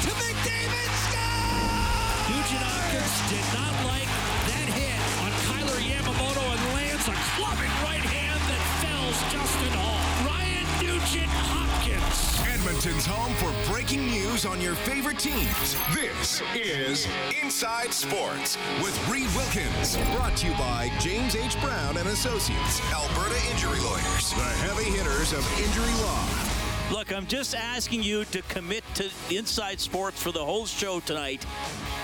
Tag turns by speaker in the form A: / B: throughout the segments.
A: To McDavid. Score!
B: Nugent Hopkins did not like that hit on Kailer Yamamoto and lands a clubbing right hand that fells Justin Holl. Ryan Nugent Hopkins.
C: Edmonton's home for breaking news on your favorite teams. This is Inside Sports with Reed Wilkins. Brought to you by James H. Brown and Associates, Alberta Injury Lawyers, the heavy hitters of injury law.
B: Look, I'm just asking you to commit to Inside Sports for the whole show tonight.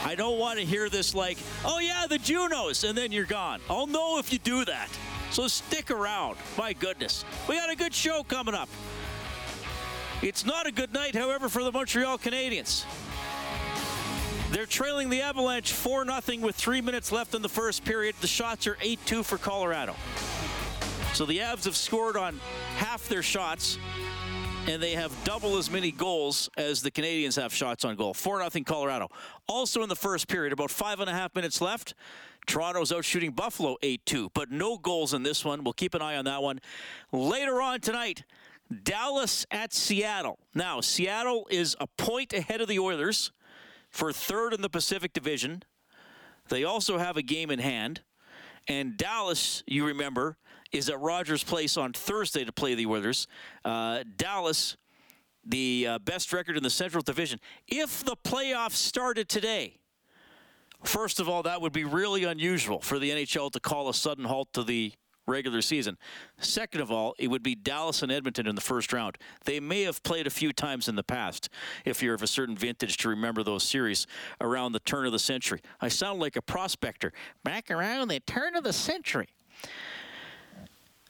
B: I don't want to hear this like, oh yeah, the Junos, and then you're gone. I'll know if you do that. So stick around. My goodness. We got a good show coming up. It's not a good night, however, for the Montreal Canadiens. They're trailing the Avalanche 4 0 with three minutes left in the first period. The shots are 8 2 for Colorado. So the Avs have scored on half their shots, and they have double as many goals as the Canadiens have shots on goal. 4 0 Colorado. Also in the first period, about five and a half minutes left. Toronto's out shooting Buffalo 8 2, but no goals in this one. We'll keep an eye on that one. Later on tonight, Dallas at Seattle. Now, Seattle is a point ahead of the Oilers for third in the Pacific Division. They also have a game in hand. And Dallas, you remember, is at Rogers Place on Thursday to play the Oilers. Uh, Dallas, the uh, best record in the Central Division. If the playoffs started today, first of all, that would be really unusual for the NHL to call a sudden halt to the regular season. Second of all, it would be Dallas and Edmonton in the first round. They may have played a few times in the past, if you're of a certain vintage to remember those series around the turn of the century. I sound like a prospector. Back around the turn of the century.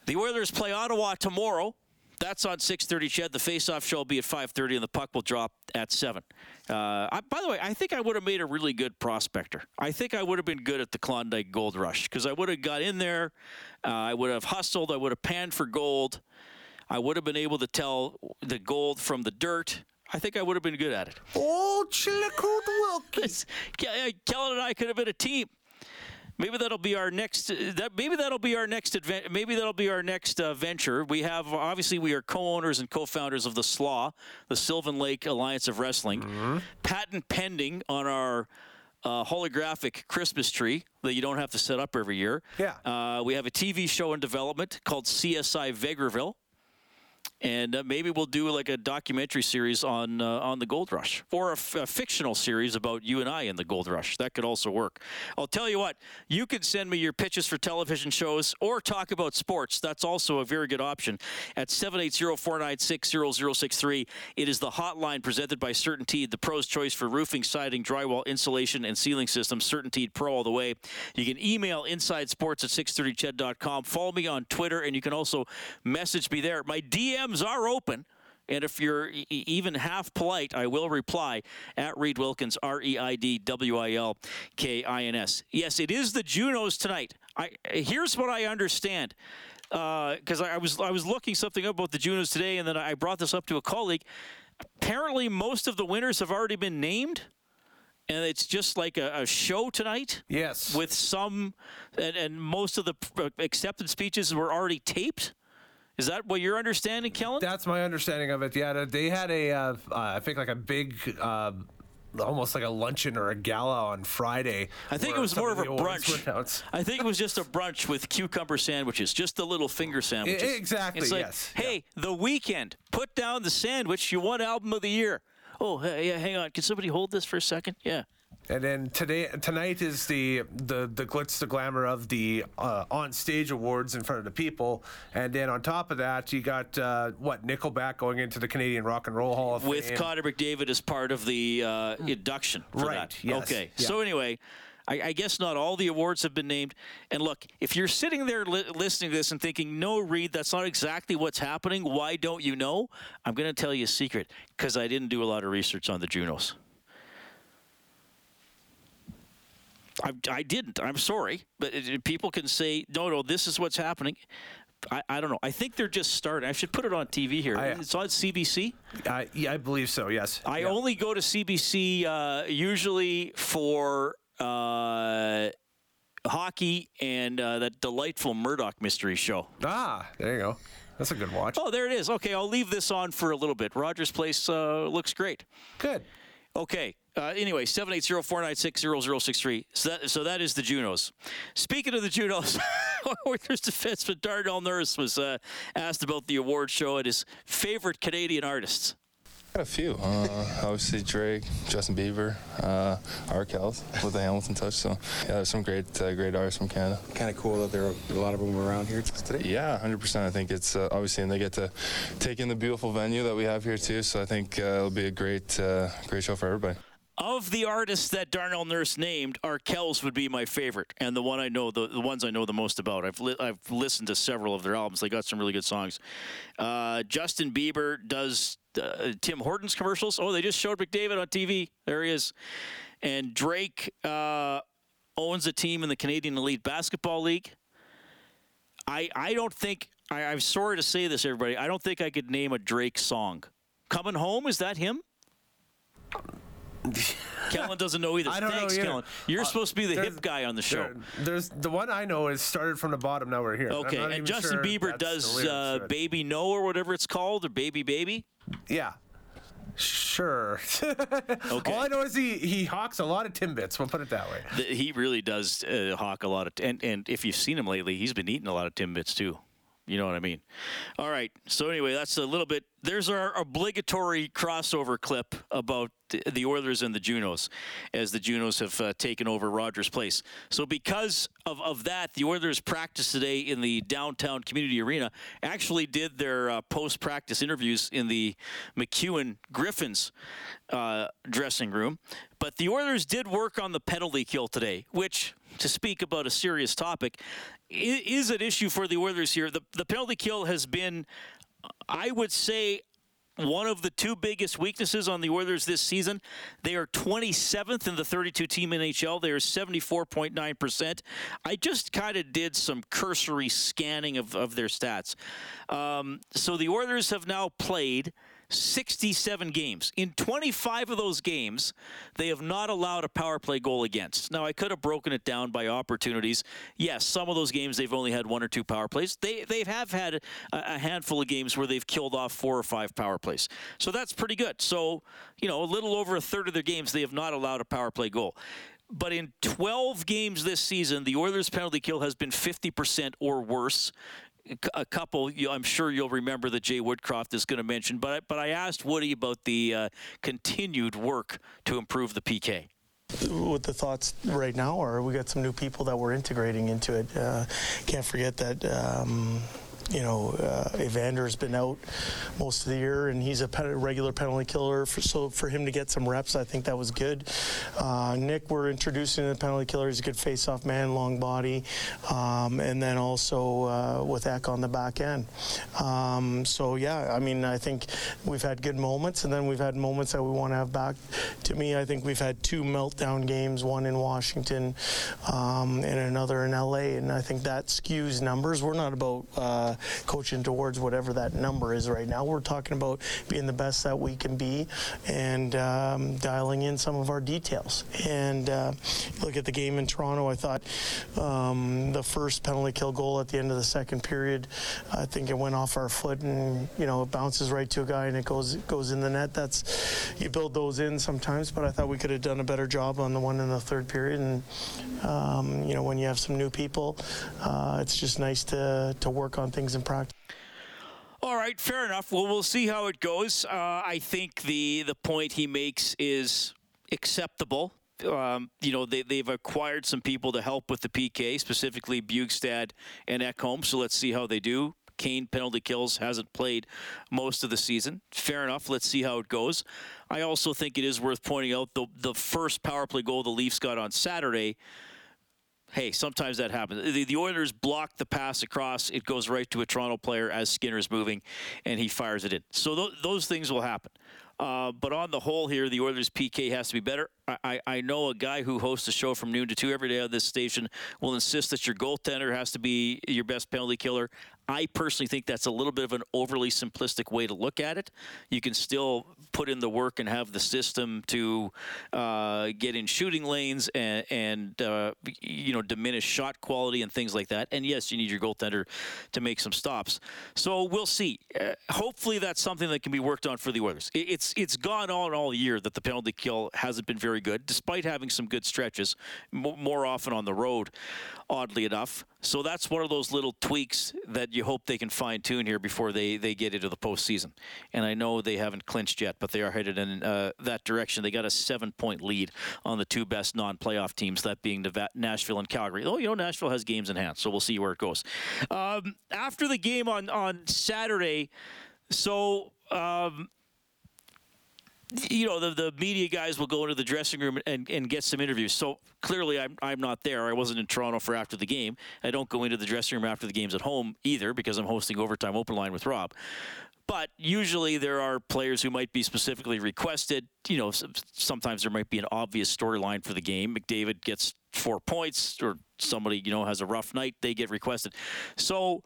B: The Oilers play Ottawa tomorrow. That's on 6:30. CHED, the face-off show will be at 5:30, and the puck will drop at seven. Uh, I, by the way, I think I would have made a really good prospector. I think I would have been good at the Klondike Gold Rush because I would have got in there. Uh, I would have hustled. I would have panned for gold. I would have been able to tell the gold from the dirt. I think I would have been good at it.
A: Oh, Chilkoot Wilkins.
B: Ke- Kellen and I could have been a team. Maybe that'll be our next. uh, That maybe that'll be our next advent. Maybe that'll be our next uh, venture. We have obviously we are co-owners and co-founders of the SLAW, the Sylvan Lake Alliance of Wrestling. Patent pending on our uh, holographic Christmas tree that you don't have to set up every year.
A: Yeah.
B: Uh, we have a TV show in development called CSI Vegreville and uh, maybe we'll do like a documentary series on uh, on the gold rush or a, f- a fictional series about you and I in the gold rush. That could also work. I'll tell you what, you can send me your pitches for television shows or talk about sports. That's also a very good option at 780-496-0063. It is the hotline presented by CertainTeed, the pro's choice for roofing, siding, drywall, insulation, and ceiling systems. CertainTeed Pro all the way. You can email insidesports at 630ched.com. Follow me on Twitter, and you can also message me there. My DMs are open. And if you're e- even half polite, I will reply at Reed Wilkins, R E I D W I L K I N S. Yes, it is the Junos tonight. I here's what I understand because I, I was I was looking something up about the Junos today, and then I brought this up to a colleague. Apparently, most of the winners have already been named, and it's just like a, a show tonight
A: Yes.
B: with some, and, and most of the uh, acceptance speeches were already taped. Is that what you're understanding, Kellen?
A: That's my understanding of it. Yeah, they had a, uh, uh, I think like a big, uh, almost like a luncheon or a gala on Friday.
B: I think it was more of a brunch. I think it was just a brunch with cucumber sandwiches, just the little finger sandwiches.
A: Exactly,
B: It's like,
A: yes,
B: hey, the weekend, put down the sandwich. You won album of the year. Oh, yeah, hang on. Can somebody hold this for a second? Yeah.
A: And then today, tonight is the the the glitz, the glamour of the uh, on stage awards in front of the people. And then on top of that, you got uh, what Nickelback going into the Canadian Rock and Roll Hall of
B: With
A: Fame.
B: Connor McDavid as part of the uh, induction for
A: Right,
B: that.
A: yes,
B: Okay.
A: yeah.
B: So anyway, I, I, guess not all the awards have been named. And look, if you're sitting there li- listening to this and thinking, no, Reed, that's not exactly what's happening, why don't you know? I'm going to tell you a secret because I didn't do a lot of research on the Junos. I, I didn't. I'm sorry. But it, people can say, no, no, this is what's happening. I, I, don't know. I think they're just starting. I should put it on TV here. I, it's on CBC.
A: I, yeah, I believe so. Yes.
B: I
A: yeah.
B: only go to CBC uh, usually for uh, hockey and uh, that delightful Murdoch mystery show.
A: Ah, there you go. That's a good watch.
B: Oh, there it is. Okay, I'll leave this on for a little bit. Rogers Place uh, looks great.
A: Good.
B: Okay. Uh, anyway, 780-496-0063. So that, so that is the Junos. Speaking of the Junos, Oilers defenseman Darnell Nurse was uh, asked about the award show and his favorite Canadian artists.
D: Got a few. Uh, obviously Drake, Justin Bieber, uh, Arkells with the Hamilton touch. So yeah, there's some great, uh, great artists from Canada.
E: Kind of cool that there are a lot of them around here today.
D: Yeah, 100%. I think it's uh, obviously, and they get to take in the beautiful venue that we have here too. So I think uh, it'll be a great, uh, great show for everybody.
B: Of the artists that Darnell Nurse named, Arkells would be my favorite, and the one I know, the, the ones I know the most about. I've li- I've listened to several of their albums. They got some really good songs. Uh, Justin Bieber does uh, Tim Hortons commercials. Oh, they just showed McDavid on TV. There he is. And Drake uh, owns a team in the Canadian Elite Basketball League. I I don't think I, I'm sorry to say this, everybody. I don't think I could name a Drake song. Coming home is that him? Kellen doesn't know either.
A: I don't
B: Thanks,
A: know
B: Kellen. You're uh, supposed to be the hip guy on the show. There,
A: there's the one I know is started from the bottom. Now we're here.
B: Okay, and Justin
A: sure
B: Bieber does uh, "Baby No" or whatever it's called, or "Baby Baby."
A: Yeah. Sure. okay. All I know is he, he hawks a lot of Timbits. We'll put it that way.
B: The, he really does uh, hawk a lot of, t- and and if you've seen him lately, he's been eating a lot of Timbits too. You know what I mean? All right. So anyway, that's a little bit. There's our obligatory crossover clip about the Oilers and the Junos, as the Junos have uh, taken over Rogers Place. So because of, of that, the Oilers practiced today in the downtown community arena. Actually, did their uh, post practice interviews in the MacEwan Griffins uh, dressing room. But the Oilers did work on the penalty kill today, which to speak about a serious topic, is an issue for the Oilers here. The, the penalty kill has been, I would say, one of the two biggest weaknesses on the Oilers this season. They are 27th in the 32 team NHL. They are 74.9%. I just kind of did some cursory scanning of, of their stats. Um, so the Oilers have now played 67 games. In 25 of those games, they have not allowed a power play goal against. Now, I could have broken it down by opportunities. Yes, some of those games they've only had one or two power plays. They they have had a, a handful of games where they've killed off four or five power plays. So that's pretty good. So, you know, a little over a third of their games they have not allowed a power play goal. But in 12 games this season, the Oilers' penalty kill has been 50% or worse a couple. I'm sure you'll remember that Jay Woodcroft is going to mention. But but I asked Woody about the uh, continued work to improve the PK.
F: With the thoughts right now, or we got some new people that we're integrating into it. Uh, can't forget that. Um, you know, uh, Evander's been out most of the year, and he's a regular penalty killer. For, so for him to get some reps, I think that was good. Uh, Nick, we're introducing the penalty killer. He's a good face-off man, long body, um, and then also uh, with Eck on the back end. Um, so yeah, I mean, I think we've had good moments, and then we've had moments that we want to have back. To me, I think we've had two meltdown games, one in Washington um, and another in LA, and I think that skews numbers. We're not about uh, coaching towards whatever that number is right now. We're talking about being the best that we can be and um, dialing in some of our details. And uh, look at the game in Toronto. I thought um, the first penalty kill goal at the end of the second period, I think it went off our foot and you know it bounces right to a guy and it goes goes in the net. That's you build those in sometimes, but I thought we could have done a better job on the one in the third period. And um, you know when you have some new people, uh, it's just nice to to work on things things in practice.
B: All right, fair enough. Well, we'll see how it goes. Uh, I think the the point he makes is acceptable. Um, you know, they, they've acquired some people to help with the PK, specifically Bjugstad and Ekholm. So let's see how they do. Kane penalty kills, hasn't played most of the season. Fair enough. Let's see how it goes. I also think it is worth pointing out the the first power play goal the Leafs got on Saturday hey, sometimes that happens. The, the, Oilers block the pass across. It goes right to a Toronto player as Skinner's moving, and he fires it in. So th- those things will happen. Uh, but on the whole here, the Oilers' PK has to be better. I, I know a guy who hosts a show from noon to two every day on this station will insist that your goaltender has to be your best penalty killer. I personally think that's a little bit of an overly simplistic way to look at it. You can still put in the work and have the system to uh, get in shooting lanes and, and uh, you know diminish shot quality and things like that. And yes, you need your goaltender to make some stops. So we'll see. Uh, hopefully, that's something that can be worked on for the Oilers. It, it's it's gone on all year that the penalty kill hasn't been very good, despite having some good stretches, more often on the road. Oddly enough, so that's one of those little tweaks that you hope they can fine tune here before they, they get into the postseason. And I know they haven't clinched yet, but they are headed in uh, that direction. They got a seven point lead on the two best non playoff teams, that being Nashville and Calgary. Oh, you know, Nashville has games in hand, so we'll see where it goes. Um, after the game on, on Saturday, so um, you know, the, the media guys will go into the dressing room and, and get some interviews. So clearly, I'm, I'm not there. I wasn't in Toronto for after the game. I don't go into the dressing room after the games at home either because I'm hosting Overtime Open Line with Rob. But usually, there are players who might be specifically requested. You know, sometimes there might be an obvious storyline for the game. McDavid gets four points, or somebody, you know, has a rough night, they get requested. So,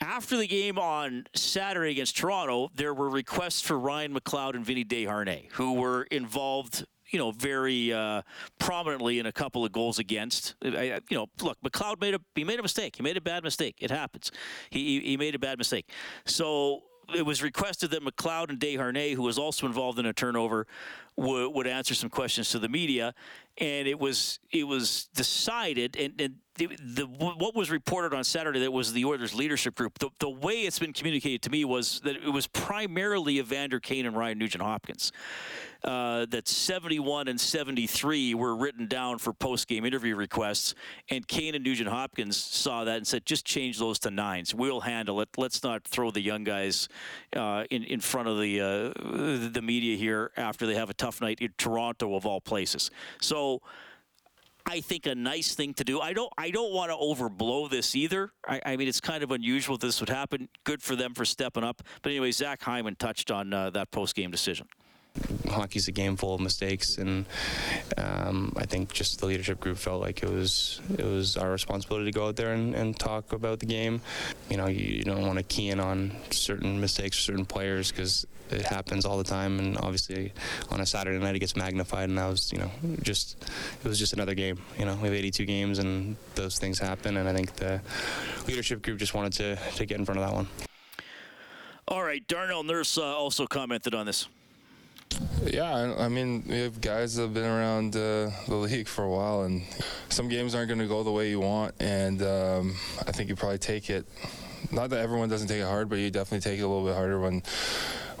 B: after the game on Saturday against Toronto, there were requests for Ryan McLeod and Vinny Desharnais, who were involved you know, very uh, prominently in a couple of goals against. I, you know, look, McLeod made a he made a mistake. He made a bad mistake. It happens. He he made a bad mistake. So it was requested that McLeod and Desharnais, who was also involved in a turnover, would, would answer some questions to the media, and it was it was decided and, and the, the, what was reported on Saturday that was the Oilers leadership group. The, the way it's been communicated to me was that it was primarily Evander Kane and Ryan Nugent Hopkins. Uh, that 71 and 73 were written down for post game interview requests, and Kane and Nugent Hopkins saw that and said, just change those to nines. We'll handle it. Let's not throw the young guys uh, in, in front of the, uh, the media here after they have a tough night in Toronto, of all places. So, I think a nice thing to do. I don't I don't want to overblow this either. I, I, mean, it's kind of unusual this would happen. Good for them for stepping up. But anyway, Zach Hyman touched on uh, that post game decision
E: hockey's a game full of mistakes, and um, I think just the leadership group felt like it was it was our responsibility to go out there and, and talk about the game. You know, you, you don't want to key in on certain mistakes for certain players because it happens all the time, and obviously on a Saturday night it gets magnified, and that was you know just it was just another game. You know, we have 82 games, and those things happen, and I think the leadership group just wanted to to get in front of that one.
B: All right, Darnell Nurse uh, also commented on this.
D: Yeah, I mean, we have guys that have been around uh, the league for a while, and some games aren't going to go the way you want, and um, I think you probably take it. Not that everyone doesn't take it hard, but you definitely take it a little bit harder when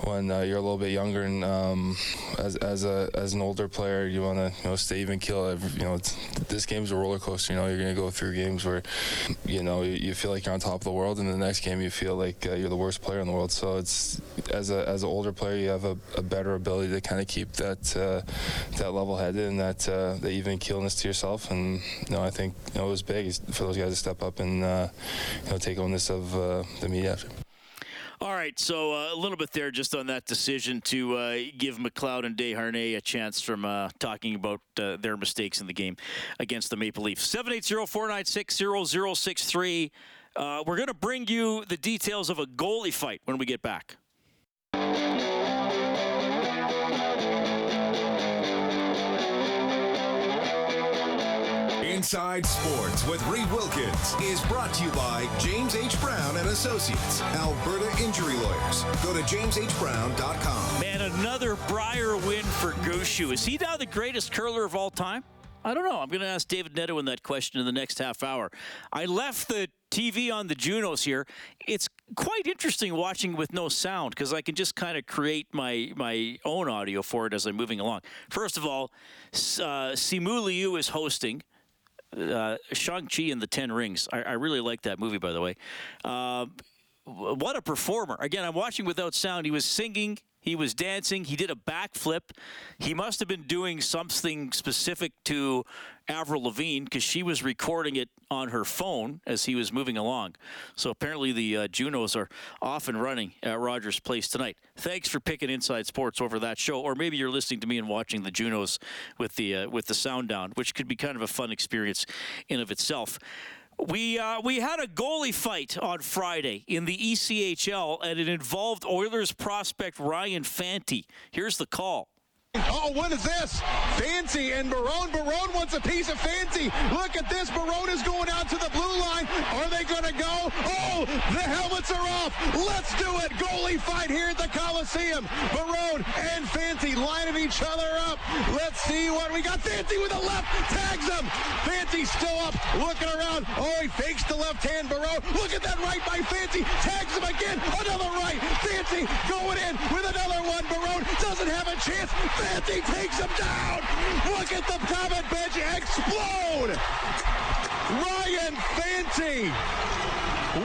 D: when uh, you're a little bit younger and um, as, as a as an older player, you want to you know stay even kill. You know, this game's a roller coaster. You know, you're gonna go through games where you know you, you, feel like you're on top of the world, and the next game you feel like uh, you're the worst player in the world. So it's as a as an older player, you have a, a better ability to kind of keep that uh, that level headed and that uh, that even keelness to yourself. And you know, I think you know, it was big for those guys to step up and uh, you know take onus of uh, the media. After.
B: All right, so uh, a little bit there just on that decision to uh, give McLeod and Desharnais a chance from uh, talking about uh, their mistakes in the game against the Maple Leafs. 780-496-0063. Uh, we're going to bring you the details of a goalie fight when we get back.
C: Inside Sports with Reed Wilkins is brought to you by James H. Brown and Associates, Alberta Injury Lawyers. Go to jameshbrown.com.
B: Man, another Brier win for Gushue. Is he now the greatest curler of all time? I don't know. I'm going to ask David Neto that question in the next half hour. I left the TV on the Junos here. It's quite interesting watching with no sound because I can just kind of create my my own audio for it as I'm moving along. First of all, uh, Simu Liu is hosting uh, Shang-Chi and the Ten Rings. I, I, really like that movie, by the way. Uh, what a performer. Again, I'm watching without sound. He was singing, he was dancing, he did a backflip. He must have been doing something specific to Avril Lavigne because she was recording it on her phone as he was moving along. So apparently the uh, Junos are off and running at Rogers Place tonight. Thanks for picking Inside Sports over that show, or maybe you're listening to me and watching the Junos with the uh, with the sound down, which could be kind of a fun experience in of itself. We uh, we had a goalie fight on Friday in the ECHL, and it involved Oilers prospect Ryan Fanti. Here's the call.
G: Oh, what is this? Fanti and Barone. Barone wants a piece of Fanti. Look at this. Barone is going out to the blue line. Are they going to go? Oh, the helmets are off. Let's do it. Goalie fight here at the Coliseum. Barone and Fanti lining each other up. Let's see what we got. Fanti with a left. Tags him. Fanti still up. Looking around. Oh, he fakes the left hand. Barone. Look at that right by Fanti. Tags him again. Another right. Fanti going in with another one. Barone doesn't have a chance. Fanti takes him down. Look at the comment bench explode. Ryan Fanti.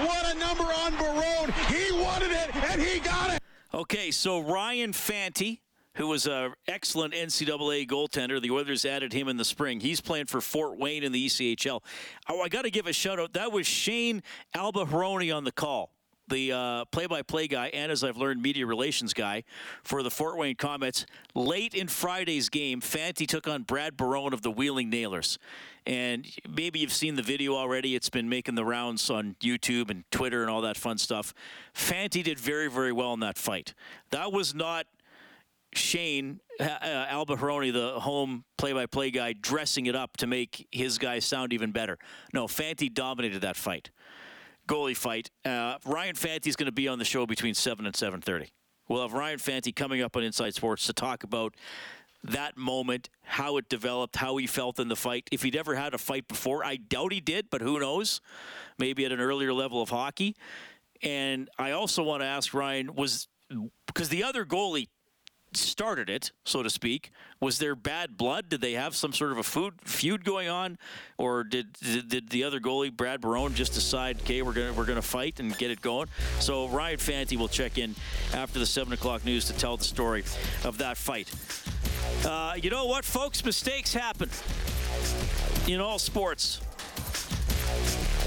G: What a number on Barone. He wanted it and he got it.
B: Okay, so Ryan Fanti, who was an excellent NCAA goaltender, the Oilers added him in the spring. He's playing for Fort Wayne in the ECHL. Oh, I got to give a shout out. That was Shane Albahrani on the call the uh, play-by-play guy, and as I've learned, media relations guy for the Fort Wayne Komets. Late in Friday's game, Fanti took on Brad Barone of the Wheeling Nailers. And maybe you've seen the video already. It's been making the rounds on YouTube and Twitter and all that fun stuff. Fanti did very, very well in that fight. That was not Shane uh, Albahrani, the home play-by-play guy, dressing it up to make his guy sound even better. No, Fanti dominated that fight goalie fight. Uh, Ryan Fanti is going to be on the show between 7 and 7.30. We'll have Ryan Fanti coming up on Inside Sports to talk about that moment, how it developed, how he felt in the fight. If he'd ever had a fight before, I doubt he did, but who knows? Maybe at an earlier level of hockey. And I also want to ask Ryan was because the other goalie started it, so to speak. Was there bad blood? Did they have some sort of a food feud going on, or did did, did the other goalie Brad Barone just decide, okay, we're gonna we're gonna fight and get it going? So Ryan Fanti will check in after the seven o'clock news to tell the story of that fight. Uh, you know what, folks? Mistakes happen in all sports.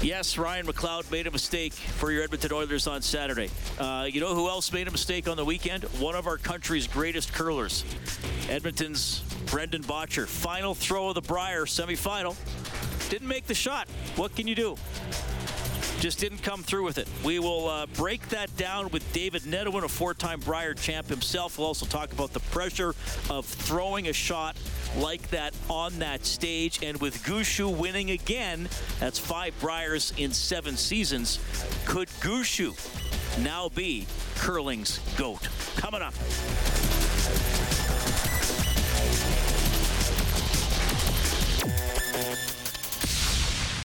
B: Yes, Ryan McLeod made a mistake for your Edmonton Oilers on Saturday. Uh, you know who else made a mistake on the weekend? One of our country's greatest curlers, Edmonton's Brendan Bottcher. Final throw of the Brier semifinal. Didn't make the shot. What can you do? just didn't come through with it. We will uh, break that down with David Nedohin, a four-time Brier champ himself. We'll also talk about the pressure of throwing a shot like that on that stage. And with Gushue winning again, that's five Briers in seven seasons. Could Gushue now be curling's GOAT? Coming up.